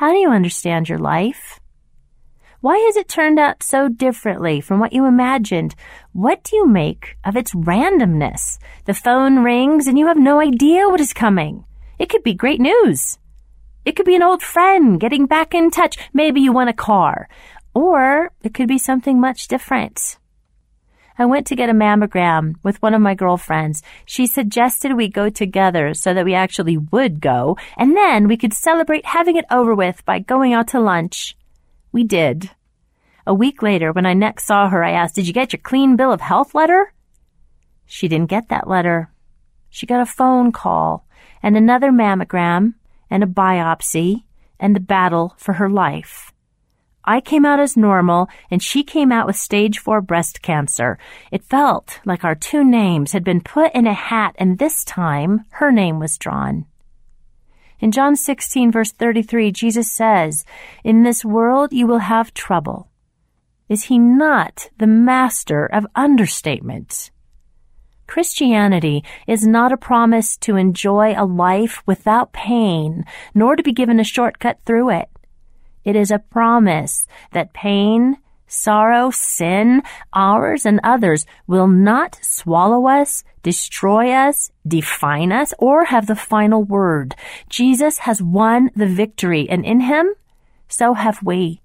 How do you understand your life? Why has it turned out so differently from what you imagined? What do you make of its randomness? The phone rings and you have no idea what is coming. It could be great news. It could be an old friend getting back in touch. Maybe you want a car. Or it could be something much different. I went to get a mammogram with one of my girlfriends. She suggested we go together so that we actually would go, and then we could celebrate having it over with by going out to lunch. We did. A week later, when I next saw her, I asked, Did you get your clean bill of health letter? She didn't get that letter. She got a phone call and another mammogram and a biopsy and the battle for her life. I came out as normal and she came out with stage four breast cancer. It felt like our two names had been put in a hat and this time her name was drawn. In John 16 verse 33, Jesus says, In this world you will have trouble. Is he not the master of understatement? Christianity is not a promise to enjoy a life without pain, nor to be given a shortcut through it. It is a promise that pain, sorrow, sin, ours and others will not swallow us, destroy us, define us, or have the final word. Jesus has won the victory, and in him, so have we.